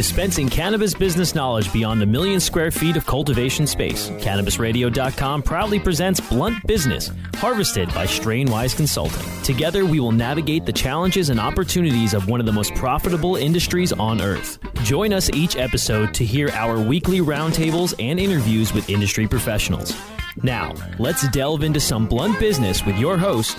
Dispensing cannabis business knowledge beyond a million square feet of cultivation space. CannabisRadio.com proudly presents Blunt Business, harvested by Strainwise Consulting. Together, we will navigate the challenges and opportunities of one of the most profitable industries on earth. Join us each episode to hear our weekly roundtables and interviews with industry professionals. Now, let's delve into some blunt business with your host,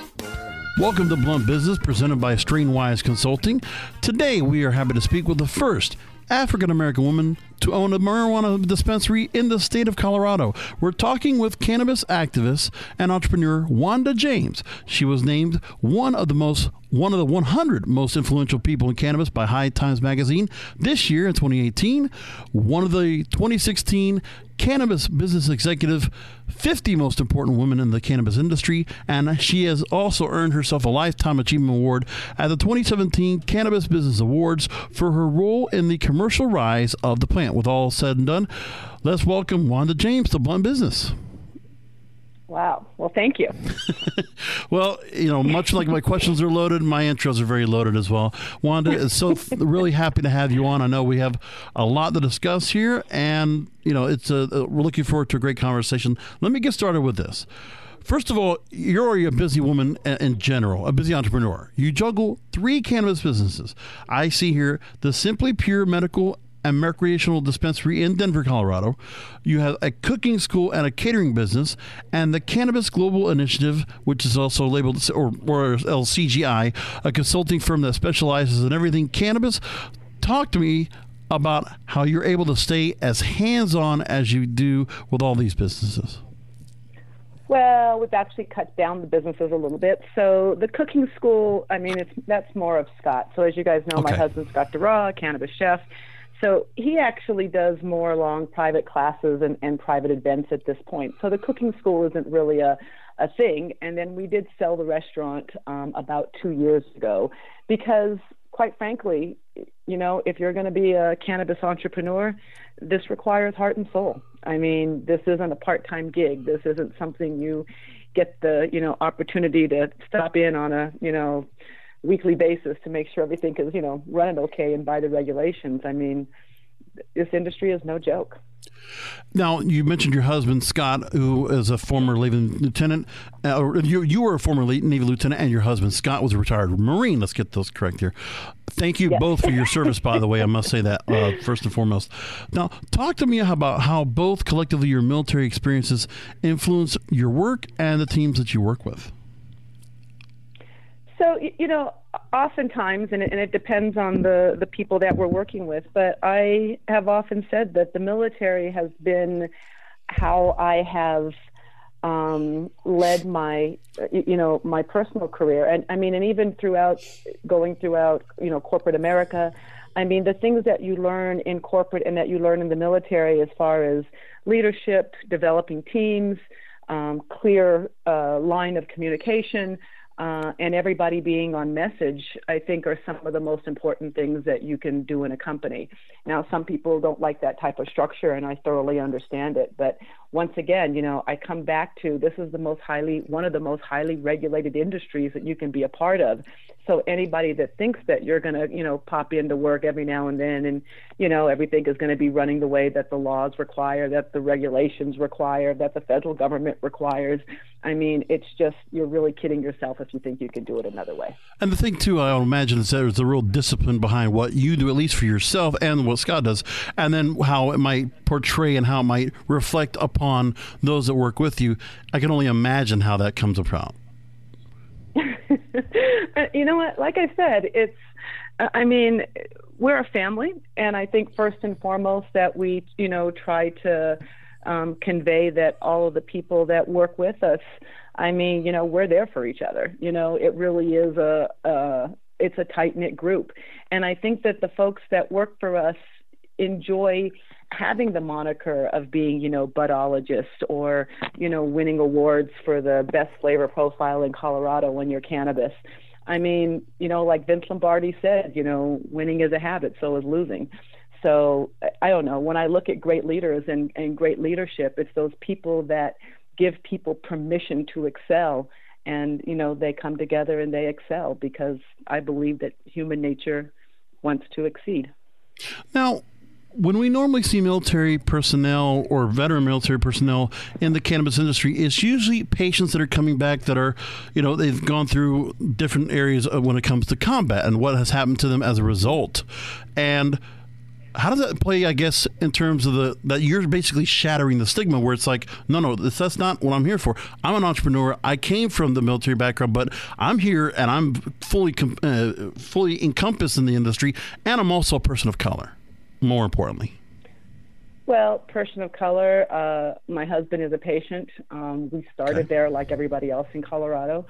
Welcome to Blunt Business, presented by Strainwise Consulting. Today, we are happy to speak with the first African American woman to own a marijuana dispensary in the state of Colorado. We're talking with cannabis activist and entrepreneur Wanda James. She was named one of the most one of the 100 most influential people in cannabis by High Times Magazine this year in 2018, one of the 2016 Cannabis Business Executive 50 most important women in the cannabis industry, and she has also earned herself a Lifetime Achievement Award at the 2017 Cannabis Business Awards for her role in the commercial rise of the plant. With all said and done, let's welcome Wanda James to Blunt Business. Wow. Well, thank you. well, you know, much like my questions are loaded, my intros are very loaded as well. Wanda is so really happy to have you on. I know we have a lot to discuss here, and you know, it's a, we're looking forward to a great conversation. Let me get started with this. First of all, you're already a busy woman in general, a busy entrepreneur. You juggle three cannabis businesses. I see here the Simply Pure Medical and recreational dispensary in Denver, Colorado. You have a cooking school and a catering business, and the Cannabis Global Initiative, which is also labeled or, or LCGI, a consulting firm that specializes in everything cannabis. Talk to me about how you're able to stay as hands on as you do with all these businesses. Well, we've actually cut down the businesses a little bit. So the cooking school, I mean, it's that's more of Scott. So as you guys know, okay. my husband Scott Durrah, cannabis chef. So he actually does more long private classes and, and private events at this point. So the cooking school isn't really a, a thing. And then we did sell the restaurant um, about two years ago because, quite frankly, you know, if you're going to be a cannabis entrepreneur, this requires heart and soul. I mean, this isn't a part-time gig. This isn't something you get the you know opportunity to stop in on a you know weekly basis to make sure everything is, you know, running okay and by the regulations. I mean, this industry is no joke. Now, you mentioned your husband Scott, who is a former Navy lieutenant. Uh, you you were a former Navy lieutenant, and your husband Scott was a retired Marine. Let's get those correct here. Thank you yes. both for your service, by the way. I must say that uh, first and foremost. Now, talk to me about how both collectively your military experiences influence your work and the teams that you work with. So, you know, oftentimes, and it, and it depends on the, the people that we're working with, but I have often said that the military has been how I have um, led my, you know, my personal career. And I mean, and even throughout going throughout, you know, corporate America, I mean, the things that you learn in corporate and that you learn in the military as far as leadership, developing teams, um, clear uh, line of communication, uh, and everybody being on message, I think are some of the most important things that you can do in a company. Now, some people don't like that type of structure, and I thoroughly understand it. But once again, you know, I come back to this is the most highly, one of the most highly regulated industries that you can be a part of. So anybody that thinks that you're going to, you know, pop into work every now and then and, you know, everything is going to be running the way that the laws require, that the regulations require, that the federal government requires. I mean, it's just, you're really kidding yourself if you think you can do it another way. And the thing, too, I would imagine is there's a real discipline behind what you do, at least for yourself, and what Scott does, and then how it might portray and how it might reflect upon those that work with you. I can only imagine how that comes about. you know what? Like I said, it's, uh, I mean, we're a family, and I think first and foremost that we, you know, try to um, convey that all of the people that work with us, I mean, you know, we're there for each other. You know, it really is a, a it's a tight knit group, and I think that the folks that work for us enjoy having the moniker of being, you know, budologist or, you know, winning awards for the best flavor profile in Colorado when you're cannabis. I mean, you know, like Vince Lombardi said, you know, winning is a habit, so is losing. So I don't know. When I look at great leaders and, and great leadership, it's those people that give people permission to excel and you know they come together and they excel because I believe that human nature wants to exceed. Now, when we normally see military personnel or veteran military personnel in the cannabis industry, it's usually patients that are coming back that are, you know, they've gone through different areas when it comes to combat and what has happened to them as a result. And how does that play? I guess in terms of the that you're basically shattering the stigma, where it's like, no, no, this, that's not what I'm here for. I'm an entrepreneur. I came from the military background, but I'm here and I'm fully uh, fully encompassed in the industry, and I'm also a person of color more importantly? Well, person of color. Uh, my husband is a patient. Um, we started okay. there like everybody else in Colorado.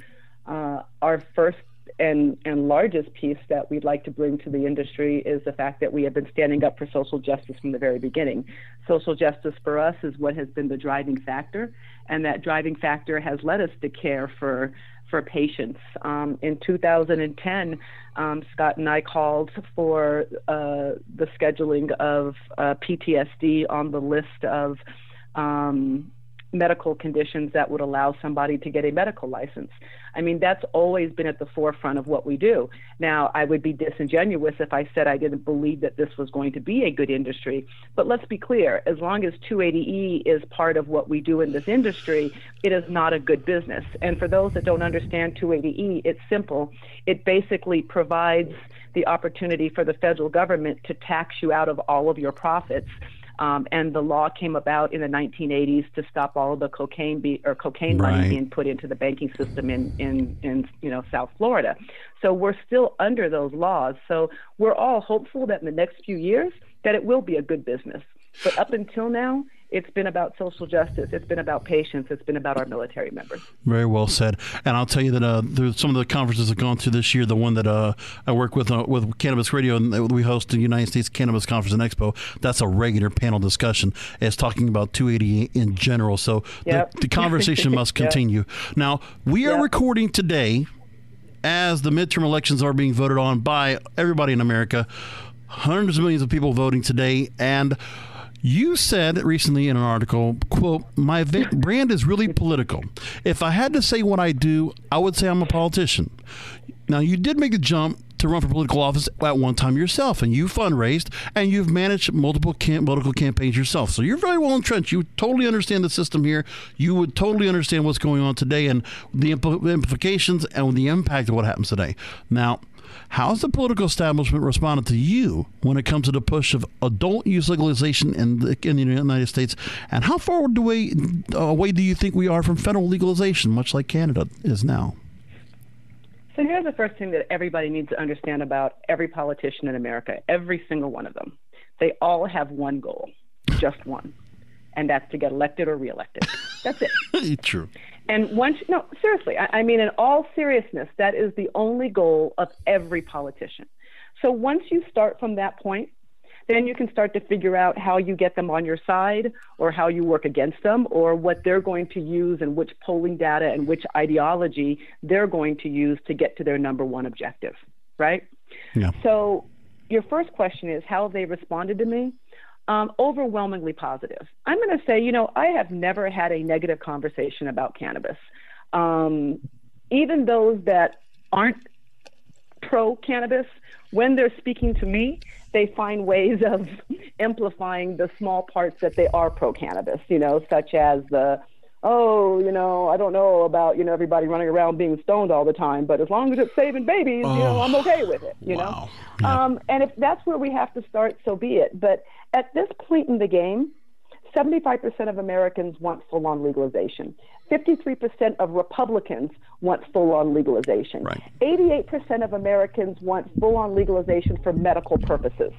Uh, our first and, and largest piece that we'd like to bring to the industry is the fact that we have been standing up for social justice from the very beginning. Social justice for us is what has been the driving factor, and that driving factor has led us to care for for patients. Um, in 2010, um, Scott and I called for uh, the scheduling of uh, PTSD on the list of um, medical conditions that would allow somebody to get a medical license. I mean, that's always been at the forefront of what we do. Now, I would be disingenuous if I said I didn't believe that this was going to be a good industry. But let's be clear as long as 280E is part of what we do in this industry, it is not a good business. And for those that don't understand 280E, it's simple. It basically provides the opportunity for the federal government to tax you out of all of your profits um, and the law came about in the 1980s to stop all of the cocaine be, or cocaine right. money being put into the banking system in, in, in you know South Florida. So we're still under those laws. So we're all hopeful that in the next few years that it will be a good business. But up until now, it's been about social justice. It's been about patience. It's been about our military members. Very well said. And I'll tell you that uh, some of the conferences I've gone through this year, the one that uh, I work with uh, with Cannabis Radio, and we host the United States Cannabis Conference and Expo. That's a regular panel discussion. It's talking about 280 in general. So yep. the, the, conversation must continue. yep. Now we are yep. recording today as the midterm elections are being voted on by everybody in America. Hundreds of millions of people voting today, and you said recently in an article, quote, my brand is really political. If I had to say what I do, I would say I'm a politician. Now, you did make the jump to run for political office at one time yourself, and you fundraised and you've managed multiple political campaigns yourself. So you're very well entrenched. You totally understand the system here. You would totally understand what's going on today and the implications and the impact of what happens today. Now, How's the political establishment responded to you when it comes to the push of adult use legalization in the, in the United States? And how far away, uh, away do you think we are from federal legalization, much like Canada is now? So So here's the first thing that everybody needs to understand about every politician in America, every single one of them. They all have one goal, just one, and that's to get elected or reelected. That's it. True. And once, no, seriously, I, I mean, in all seriousness, that is the only goal of every politician. So once you start from that point, then you can start to figure out how you get them on your side or how you work against them or what they're going to use and which polling data and which ideology they're going to use to get to their number one objective, right? Yeah. So your first question is how have they responded to me? Um, overwhelmingly positive. I'm going to say, you know, I have never had a negative conversation about cannabis. Um, even those that aren't pro cannabis, when they're speaking to me, they find ways of amplifying the small parts that they are pro cannabis, you know, such as the, oh, you know, I don't know about, you know, everybody running around being stoned all the time, but as long as it's saving babies, oh, you know, I'm okay with it, you wow. know? Yeah. Um, and if that's where we have to start, so be it. But at this point in the game, 75% of Americans want full on legalization. 53% of Republicans want full on legalization. Right. 88% of Americans want full on legalization for medical purposes.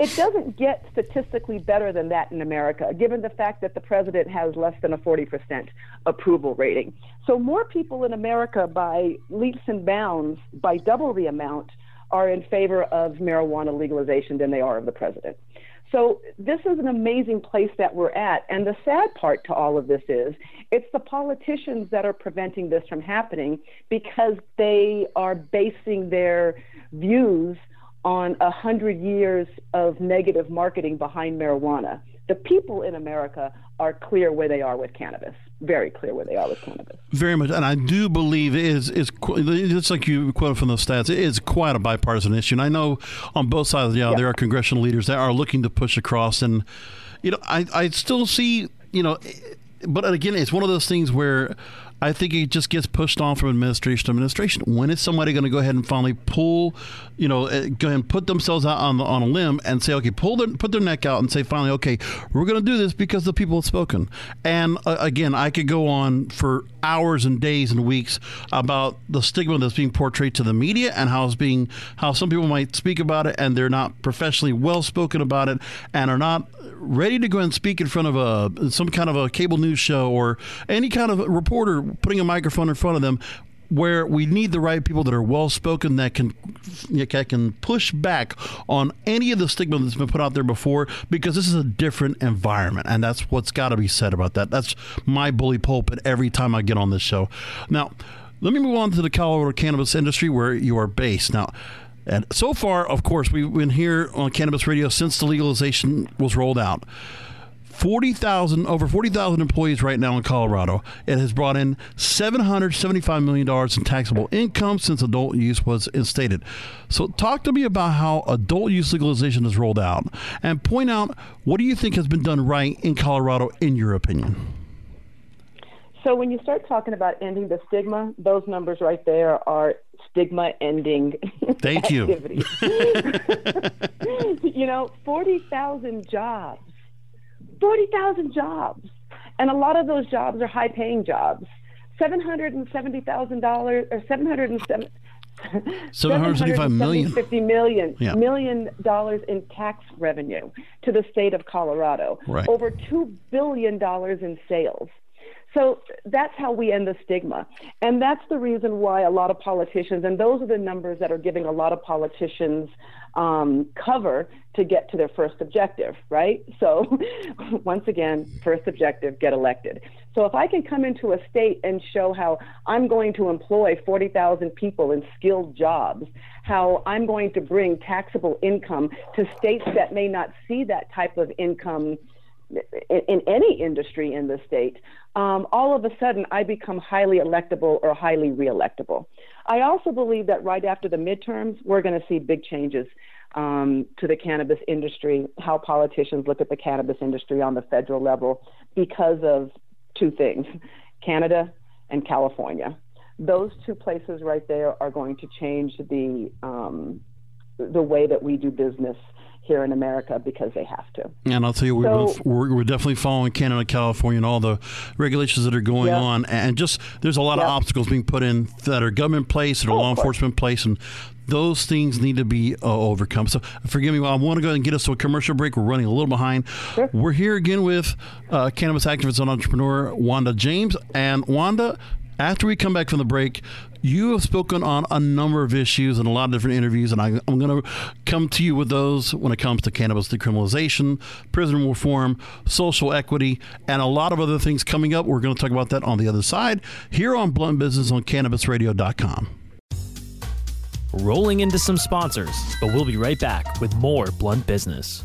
It doesn't get statistically better than that in America, given the fact that the president has less than a 40% approval rating. So, more people in America, by leaps and bounds, by double the amount, are in favor of marijuana legalization than they are of the president. So this is an amazing place that we're at. And the sad part to all of this is it's the politicians that are preventing this from happening because they are basing their views on a hundred years of negative marketing behind marijuana. The people in America are clear where they are with cannabis very clear where they are with cannabis. Very much, and I do believe it is is just like you quoted from those stats. It is quite a bipartisan issue, and I know on both sides, yeah, there are congressional leaders that are looking to push across, and you know, I I still see you know, but again, it's one of those things where I think it just gets pushed on from administration to administration. When is somebody going to go ahead and finally pull, you know, eh, go ahead and put themselves out on the, on a limb and say, okay, pull their put their neck out and say, finally, okay, we're going to do this because the people have spoken. And uh, again, I could go on for hours and days and weeks about the stigma that's being portrayed to the media and how it's being how some people might speak about it and they're not professionally well spoken about it and are not ready to go and speak in front of a some kind of a cable news show or any kind of reporter putting a microphone in front of them where we need the right people that are well spoken that can that can push back on any of the stigma that's been put out there before because this is a different environment and that's what's got to be said about that. That's my bully pulpit every time I get on this show. Now, let me move on to the Colorado cannabis industry where you are based. Now, and so far, of course, we've been here on Cannabis Radio since the legalization was rolled out. 40,000 over 40,000 employees right now in Colorado. It has brought in 775 million dollars in taxable income since adult use was instated. So talk to me about how adult use legalization is rolled out and point out what do you think has been done right in Colorado in your opinion? So when you start talking about ending the stigma, those numbers right there are stigma ending Thank you. you know, 40,000 jobs 40,000 jobs. And a lot of those jobs are high paying jobs. $770,000 or 770 775 million. 50 million, yeah. million dollars in tax revenue to the state of Colorado. Right. Over $2 billion in sales. So that's how we end the stigma. And that's the reason why a lot of politicians, and those are the numbers that are giving a lot of politicians um, cover to get to their first objective, right? So, once again, first objective, get elected. So, if I can come into a state and show how I'm going to employ 40,000 people in skilled jobs, how I'm going to bring taxable income to states that may not see that type of income in, in any industry in the state, um, all of a sudden I become highly electable or highly reelectable. I also believe that right after the midterms, we're going to see big changes um, to the cannabis industry, how politicians look at the cannabis industry on the federal level because of two things Canada and California. Those two places right there are going to change the um, the way that we do business here in America because they have to. And I'll tell you, we're, so, we're, we're, definitely following Canada, California, and all the regulations that are going yeah. on. And just there's a lot yeah. of obstacles being put in that are government place, are oh, law enforcement place, and those things need to be uh, overcome. So forgive me, I want to go ahead and get us to a commercial break. We're running a little behind. Sure. We're here again with uh, cannabis activist and entrepreneur Wanda James. And Wanda, after we come back from the break, you have spoken on a number of issues and a lot of different interviews, and I, am going to come to you with those when it comes to cannabis decriminalization, prison reform, social equity, and a lot of other things coming up. We're going to talk about that on the other side here on Blunt Business on CannabisRadio.com. Rolling into some sponsors, but we'll be right back with more Blunt Business.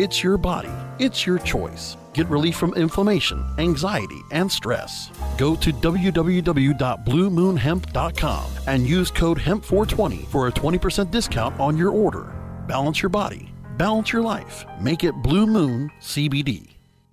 It's your body, it's your choice. Get relief from inflammation, anxiety, and stress. Go to www.bluemoonhemp.com and use code HEMP420 for a 20% discount on your order. Balance your body, balance your life. Make it Blue Moon CBD.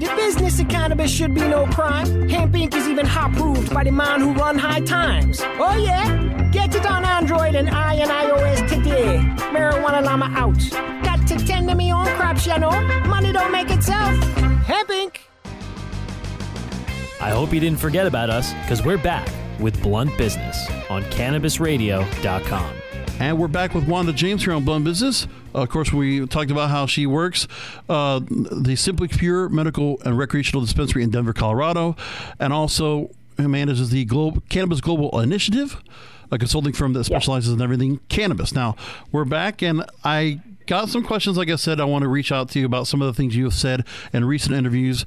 The business of cannabis should be no crime. Hemp Inc. is even hot proved by the man who run high times. Oh yeah? Get it on Android and I and iOS today. Marijuana Llama out. Got to tend to me on crops, you know. Money don't make itself. Hemp Inc. I hope you didn't forget about us, because we're back with Blunt Business on CannabisRadio.com. And we're back with Wanda James here on Blunt Business. Uh, of course, we talked about how she works uh, the Simply Pure Medical and Recreational Dispensary in Denver, Colorado, and also manages the Global, Cannabis Global Initiative, a consulting firm that specializes in everything cannabis. Now, we're back, and I got some questions. Like I said, I want to reach out to you about some of the things you have said in recent interviews.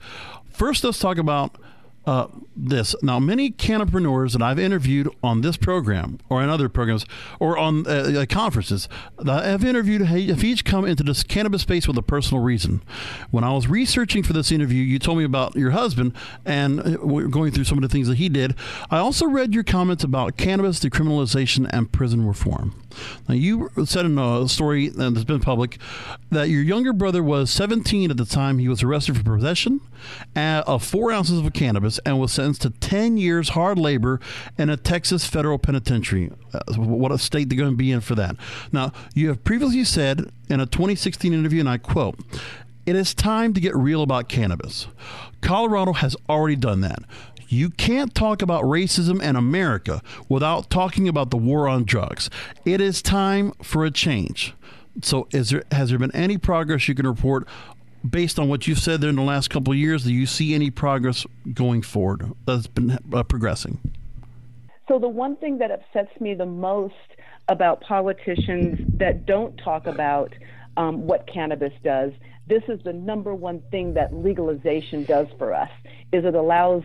First, let's talk about uh, this. Now, many cannabineurs that I've interviewed on this program or in other programs or on uh, uh conferences that I've interviewed have each come into this cannabis space with a personal reason. When I was researching for this interview, you told me about your husband and uh, going through some of the things that he did. I also read your comments about cannabis decriminalization and prison reform. Now, you said in a story that's been public that your younger brother was 17 at the time he was arrested for possession of four ounces of cannabis and was sentenced to 10 years hard labor in a Texas federal penitentiary. Uh, what a state they're going to be in for that. Now, you have previously said in a 2016 interview, and I quote, it is time to get real about cannabis. Colorado has already done that. You can't talk about racism in America without talking about the war on drugs. It is time for a change. So, there has there been any progress you can report based on what you've said there in the last couple of years? Do you see any progress going forward that's been uh, progressing? So, the one thing that upsets me the most about politicians that don't talk about um, what cannabis does, this is the number one thing that legalization does for us, is it allows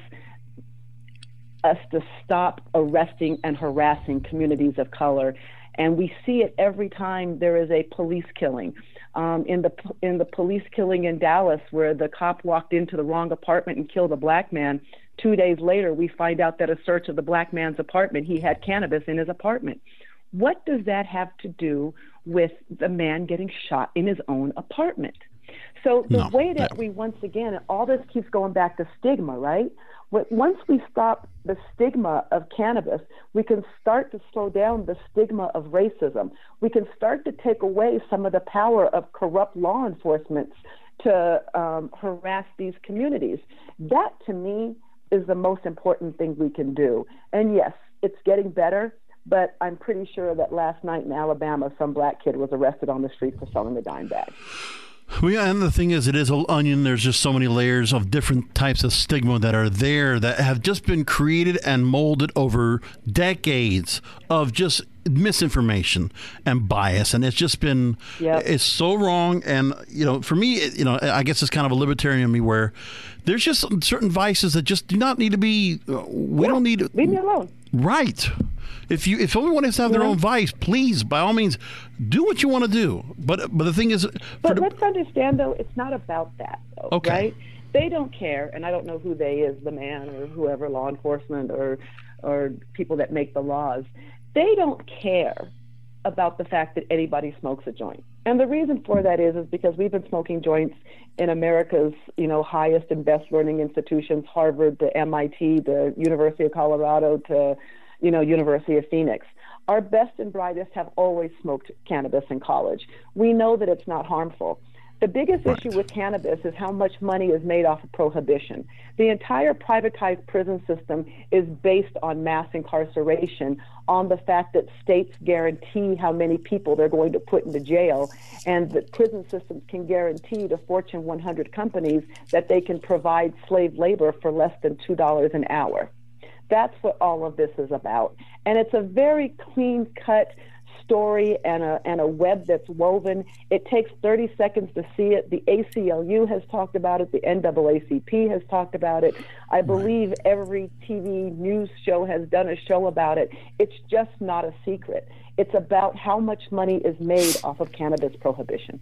us to stop arresting and harassing communities of color. And we see it every time there is a police killing. Um, in the in the police killing in Dallas, where the cop walked into the wrong apartment and killed a black man, two days later we find out that a search of the black man's apartment, he had cannabis in his apartment. What does that have to do with the man getting shot in his own apartment? So the no, way that we once again, all this keeps going back to stigma, right? Once we stop the stigma of cannabis, we can start to slow down the stigma of racism. We can start to take away some of the power of corrupt law enforcement to um, harass these communities. That, to me, is the most important thing we can do. And yes, it's getting better, but I'm pretty sure that last night in Alabama, some black kid was arrested on the street for selling a dime bag. Well, yeah, and the thing is, it is an onion. There's just so many layers of different types of stigma that are there that have just been created and molded over decades of just misinformation and bias, and it's just been yep. it's so wrong. And you know, for me, you know, I guess it's kind of a libertarian in me where there's just certain vices that just do not need to be. Uh, we yeah, don't need to leave me alone. Right. If you if everyone has to have their own vice, please by all means do what you want to do. But but the thing is, but the, let's understand though, it's not about that though, okay. right? They don't care, and I don't know who they is, the man or whoever, law enforcement or or people that make the laws. They don't care about the fact that anybody smokes a joint. And the reason for that is is because we've been smoking joints in America's, you know, highest and best learning institutions, Harvard to MIT, the University of Colorado to, you know, University of Phoenix. Our best and brightest have always smoked cannabis in college. We know that it's not harmful. The biggest right. issue with cannabis is how much money is made off of prohibition. The entire privatized prison system is based on mass incarceration, on the fact that states guarantee how many people they're going to put into jail, and that prison systems can guarantee to Fortune 100 companies that they can provide slave labor for less than $2 an hour. That's what all of this is about. And it's a very clean cut story and a, and a web that's woven. It takes 30 seconds to see it. The ACLU has talked about it. The NAACP has talked about it. I believe every TV news show has done a show about it. It's just not a secret. It's about how much money is made off of cannabis prohibition.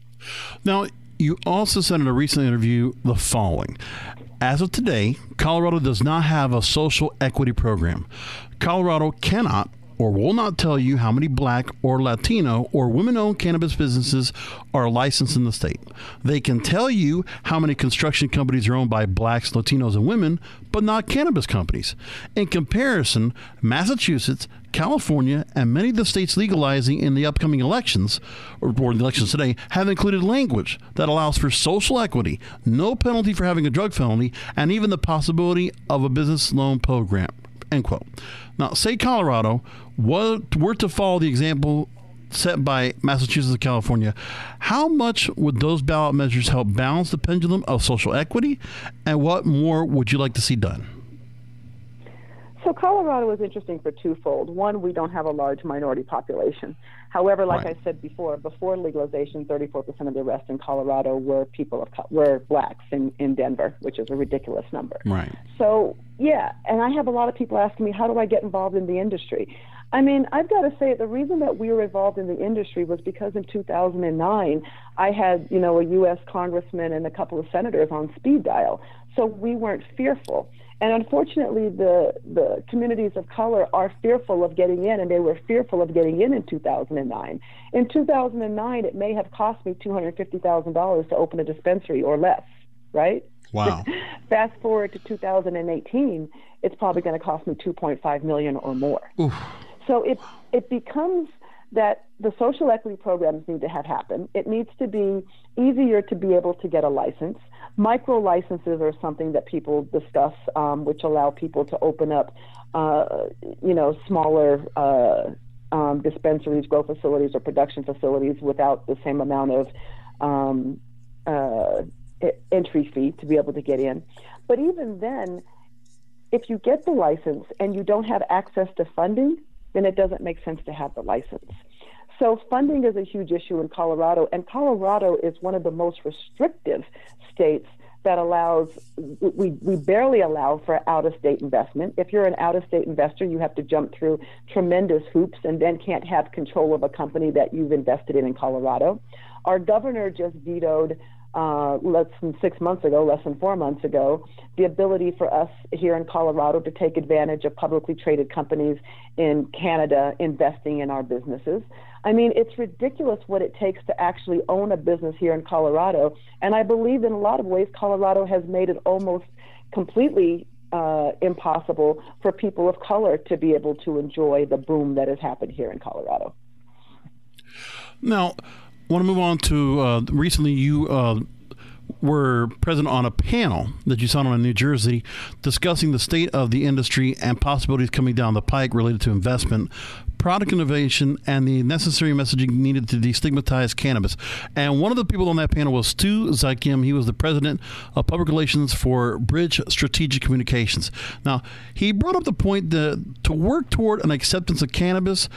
Now, you also said in a recent interview the following As of today, Colorado does not have a social equity program. Colorado cannot or will not tell you how many black or Latino or women owned cannabis businesses are licensed in the state. They can tell you how many construction companies are owned by blacks, Latinos, and women, but not cannabis companies. In comparison, Massachusetts, California, and many of the states legalizing in the upcoming elections, or, or the elections today, have included language that allows for social equity, no penalty for having a drug felony, and even the possibility of a business loan program. End quote. Now, say Colorado were to follow the example set by Massachusetts and California, how much would those ballot measures help balance the pendulum of social equity, and what more would you like to see done? So Colorado is interesting for twofold. One, we don't have a large minority population. However, like right. I said before, before legalization, 34% of the arrests in Colorado were people of were blacks in, in Denver, which is a ridiculous number. Right. So yeah, and I have a lot of people asking me, how do I get involved in the industry? I mean, I've got to say the reason that we were involved in the industry was because in 2009 I had, you know, a U.S. congressman and a couple of senators on speed dial, so we weren't fearful. And unfortunately, the, the communities of color are fearful of getting in, and they were fearful of getting in in 2009. In 2009, it may have cost me $250,000 to open a dispensary or less, right? Wow. Fast forward to 2018, it's probably going to cost me 2.5 million or more. Oof. So it it becomes that the social equity programs need to have happen. It needs to be easier to be able to get a license. Micro licenses are something that people discuss, um, which allow people to open up, uh, you know, smaller uh, um, dispensaries, grow facilities, or production facilities without the same amount of um, uh, entry fee to be able to get in. But even then, if you get the license and you don't have access to funding, then it doesn't make sense to have the license. So funding is a huge issue in Colorado, and Colorado is one of the most restrictive states that allows we, we barely allow for out of state investment. If you're an out of state investor, you have to jump through tremendous hoops and then can't have control of a company that you've invested in in Colorado. Our governor just vetoed uh, less than six months ago, less than four months ago, the ability for us here in Colorado to take advantage of publicly traded companies in Canada investing in our businesses. I mean, it's ridiculous what it takes to actually own a business here in Colorado. And I believe in a lot of ways, Colorado has made it almost completely uh, impossible for people of color to be able to enjoy the boom that has happened here in Colorado. Now, want to move on to uh, recently you uh, were present on a panel that you saw in New Jersey discussing the state of the industry and possibilities coming down the pike related to investment, product innovation, and the necessary messaging needed to destigmatize cannabis. And one of the people on that panel was Stu Zakim. He was the president of public relations for Bridge Strategic Communications. Now, he brought up the point that to work toward an acceptance of cannabis,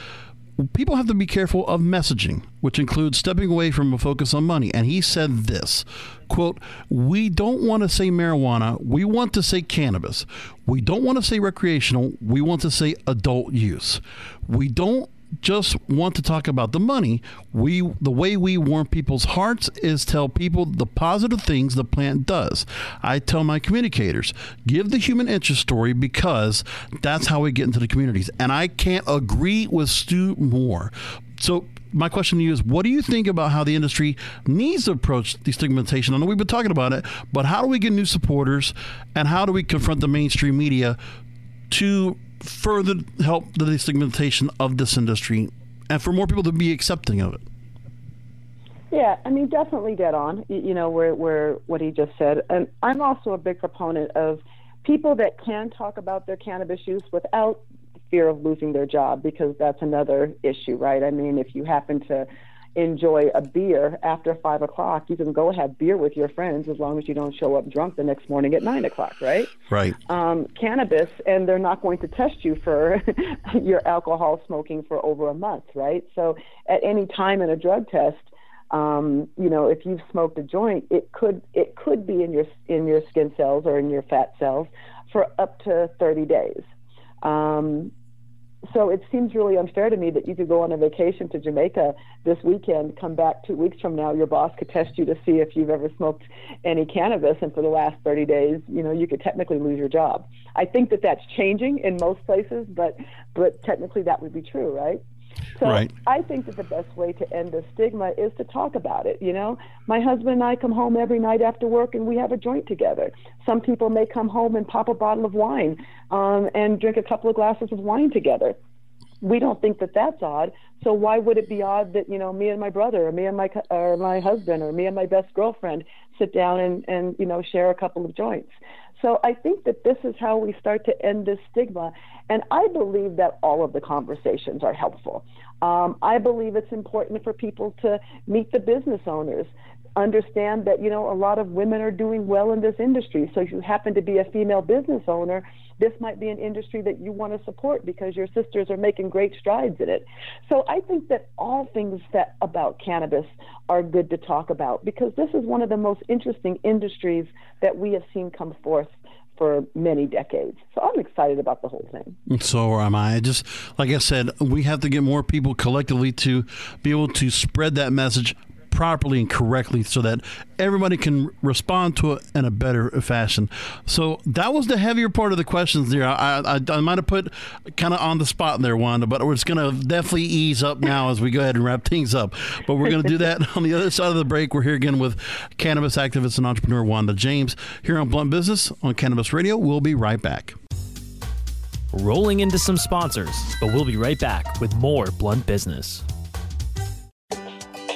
people have to be careful of messaging, which includes stepping away from a focus on money. And he said this quote, We don't want to say marijuana, we want to say cannabis. We don't want to say recreational, we want to say adult use. We don't just want to talk about the money. We the way we warm people's hearts is tell people the positive things the plant does. I tell my communicators, give the human interest story because that's how we get into the communities. And I can't agree with Stu more. So my question to you is what do you think about how the industry needs to approach destigmatization? I know we've been talking about it, but how do we get new supporters and how do we confront the mainstream media to further help the destigmatization of this industry and for more people to be accepting of it. Yeah, I mean, definitely dead on. You know, where where what he just said, and I'm also a big proponent of people that can talk about their cannabis use without fear of losing their job, because that's another issue, right? I mean, if you happen to enjoy a beer after five o'clock, you can go have beer with your friends as long as you don't show up drunk the next morning at nine o'clock, right? Right. Um, cannabis, and they're not going to test you for your alcohol smoking for over a month, right? So at any time in a drug test, um, you know, if you've smoked a joint, it could it could be in your in your skin cells or in your fat cells for up to 30 days. Um, so it seems really unfair to me that you could go on a vacation to Jamaica this weekend, come back two weeks from now, your boss could test you to see if you've ever smoked any cannabis, and for the last 30 days, you know, you could technically lose your job. I think that that's changing in most places, but but technically that would be true, right? So right. I think that the best way to end the stigma is to talk about it. You know, my husband and I come home every night after work and we have a joint together. Some people may come home and pop a bottle of wine um, and drink a couple of glasses of wine together. We don't think that that's odd. So why would it be odd that you know me and my brother, or me and my or my husband, or me and my best girlfriend sit down and and you know share a couple of joints? So I think that this is how we start to end this stigma. And I believe that all of the conversations are helpful. Um, I believe it's important for people to meet the business owners, understand that, you know, a lot of women are doing well in this industry. So if you happen to be a female business owner, this might be an industry that you want to support because your sisters are making great strides in it. So I think that all things that about cannabis are good to talk about because this is one of the most interesting industries that we have seen come forth for many decades. So I'm excited about the whole thing. So am I. Just like I said, we have to get more people collectively to be able to spread that message properly and correctly so that everybody can respond to it in a better fashion. So that was the heavier part of the questions there. I, I, I might have put kind of on the spot there, Wanda, but just going to definitely ease up now as we go ahead and wrap things up. But we're going to do that on the other side of the break. We're here again with cannabis activist and entrepreneur Wanda James here on Blunt Business on Cannabis Radio. We'll be right back. Rolling into some sponsors, but we'll be right back with more Blunt Business.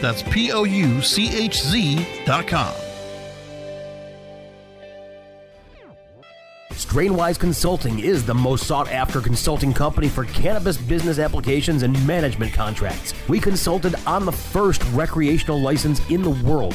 That's P O U C H Z dot com. Strainwise Consulting is the most sought after consulting company for cannabis business applications and management contracts. We consulted on the first recreational license in the world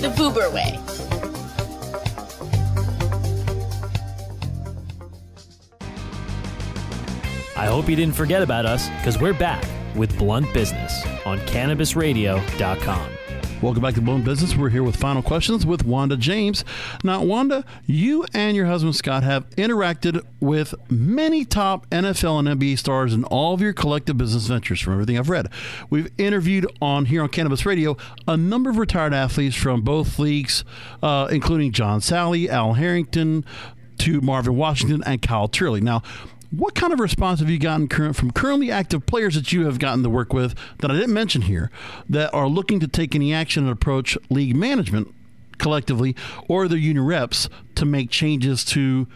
the boober way. I hope you didn't forget about us because we're back with Blunt Business on CannabisRadio.com. Welcome back to Blunt Business. We're here with final questions with Wanda James. Now, Wanda, you and your husband Scott have interacted with many top NFL and NBA stars in all of your collective business ventures, from everything I've read. We've interviewed on here on Cannabis Radio a number of retired athletes from both leagues, uh, including John Salley, Al Harrington, to Marvin Washington and Kyle Turley. Now, what kind of response have you gotten current from currently active players that you have gotten to work with that I didn't mention here that are looking to take any action and approach league management collectively or their union reps to make changes to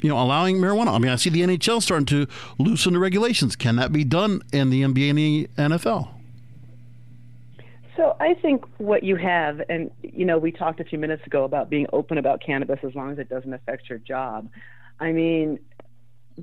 you know allowing marijuana? I mean, I see the NHL starting to loosen the regulations. Can that be done in the NBA and the NFL? So I think what you have, and you know, we talked a few minutes ago about being open about cannabis as long as it doesn't affect your job. I mean,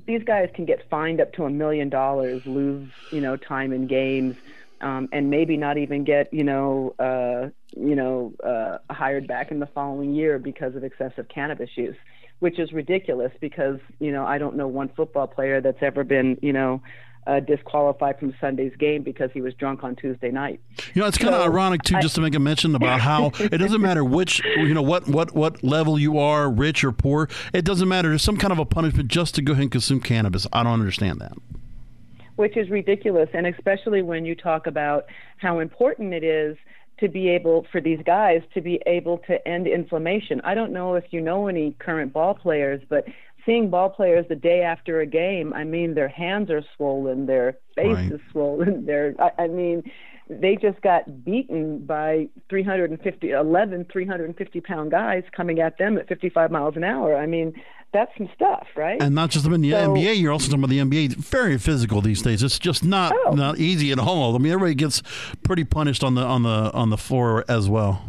these guys can get fined up to a million dollars, lose you know time in games, um, and maybe not even get you know uh, you know uh, hired back in the following year because of excessive cannabis use, which is ridiculous because you know I don't know one football player that's ever been you know uh, disqualified from Sunday's game because he was drunk on Tuesday night. You know, it's kind so, of ironic too, just to make a mention about how it doesn't matter which, you know, what what what level you are, rich or poor. It doesn't matter. There's some kind of a punishment just to go ahead and consume cannabis. I don't understand that. Which is ridiculous, and especially when you talk about how important it is to be able for these guys to be able to end inflammation. I don't know if you know any current ball players, but seeing ball players the day after a game, I mean, their hands are swollen, their face right. is swollen. Their, I, I mean, they just got beaten by 350, 11 350 pound guys coming at them at 55 miles an hour. I mean, that's some stuff, right? And not just in the so, NBA, you're also talking about the NBA. Very physical these days. It's just not oh. not easy at all. I mean, everybody gets pretty punished on the on the on the floor as well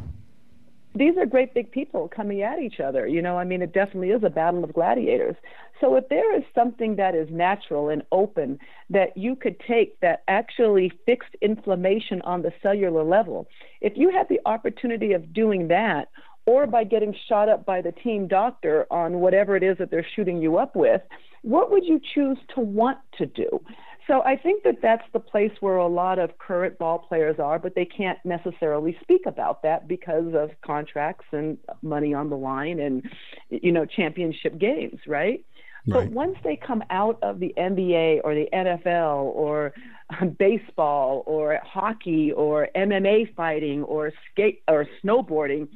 these are great big people coming at each other. You know, I mean, it definitely is a battle of gladiators. So if there is something that is natural and open that you could take that actually fixed inflammation on the cellular level, if you had the opportunity of doing that, or by getting shot up by the team doctor on whatever it is that they're shooting you up with, what would you choose to want to do? So I think that that's the place where a lot of current ball players are, but they can't necessarily speak about that because of contracts and money on the line and you know championship games, right? Right. But once they come out of the NBA or the NFL or baseball or hockey or MMA fighting or skate or snowboarding,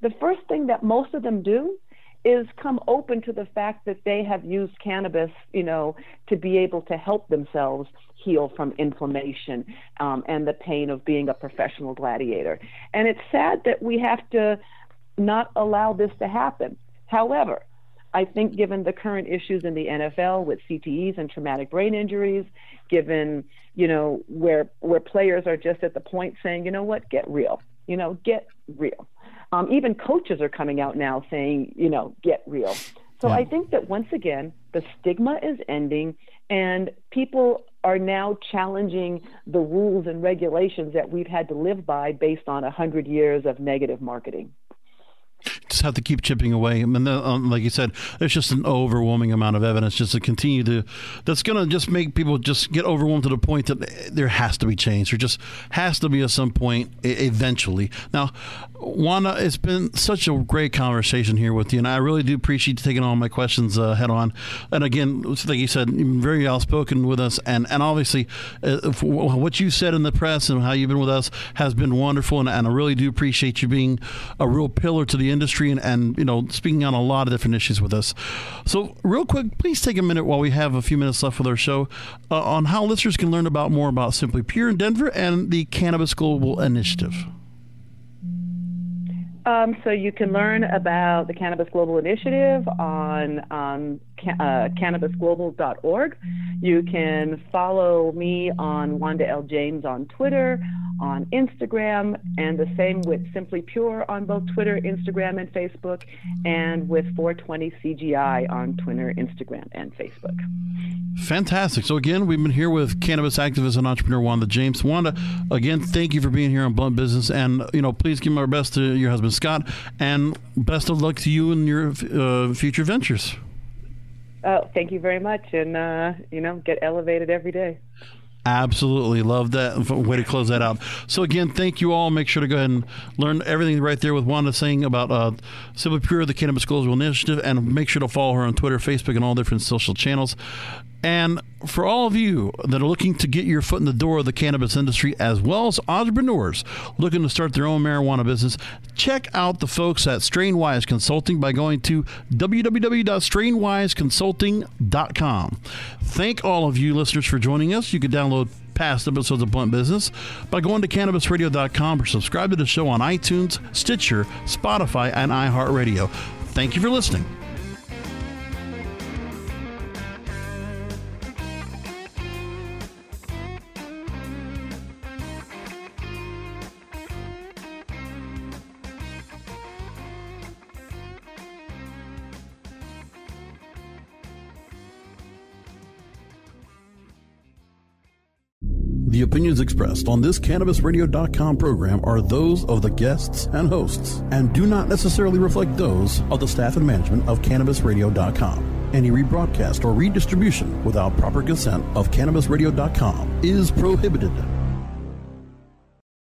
the first thing that most of them do is come open to the fact that they have used cannabis, you know, to be able to help themselves heal from inflammation um, and the pain of being a professional gladiator. And it's sad that we have to not allow this to happen. However, I think given the current issues in the NFL with CTEs and traumatic brain injuries, given you know where where players are just at the point saying, you know what, get real, you know, get real. Um, even coaches are coming out now saying, you know, get real. So yeah. I think that once again, the stigma is ending and people are now challenging the rules and regulations that we've had to live by based on 100 years of negative marketing. Just have to keep chipping away. I mean, um, like you said, there's just an overwhelming amount of evidence just to continue to. That's going to just make people just get overwhelmed to the point that there has to be change. There just has to be at some point eventually. Now, Wanda, it's been such a great conversation here with you, and I really do appreciate you taking all my questions uh, head on. And again, like you said, very outspoken with us, and and obviously, uh, what you said in the press and how you've been with us has been wonderful, and, and I really do appreciate you being a real pillar to the industry and, and you know speaking on a lot of different issues with us. So, real quick, please take a minute while we have a few minutes left with our show uh, on how listeners can learn about more about Simply Pure in Denver and the Cannabis Global Initiative. Um, so you can learn about the Cannabis Global Initiative on um, uh, cannabisglobal.org. You can follow me on Wanda L. James on Twitter, on Instagram, and the same with Simply Pure on both Twitter, Instagram, and Facebook, and with 420 CGI on Twitter, Instagram, and Facebook. Fantastic. So, again, we've been here with cannabis activist and entrepreneur Wanda James. Wanda, again, thank you for being here on Blunt Business. And, you know, please give our best to your husband, Scott, and best of luck to you in your uh, future ventures. Oh, thank you very much, and uh, you know, get elevated every day. Absolutely. Love that. Way to close that out. So, again, thank you all. Make sure to go ahead and learn everything right there with Wanda saying about uh, Simply Pure, the Cannabis Global Initiative, and make sure to follow her on Twitter, Facebook, and all different social channels. And for all of you that are looking to get your foot in the door of the cannabis industry, as well as entrepreneurs looking to start their own marijuana business, check out the folks at Strainwise Consulting by going to www.strainwiseconsulting.com. Thank all of you listeners for joining us. You can download past episodes of Blunt Business by going to cannabisradio.com or subscribe to the show on iTunes, Stitcher, Spotify, and iHeartRadio. Thank you for listening. Opinions expressed on this CannabisRadio.com program are those of the guests and hosts and do not necessarily reflect those of the staff and management of CannabisRadio.com. Any rebroadcast or redistribution without proper consent of CannabisRadio.com is prohibited.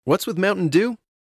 What's with Mountain Dew?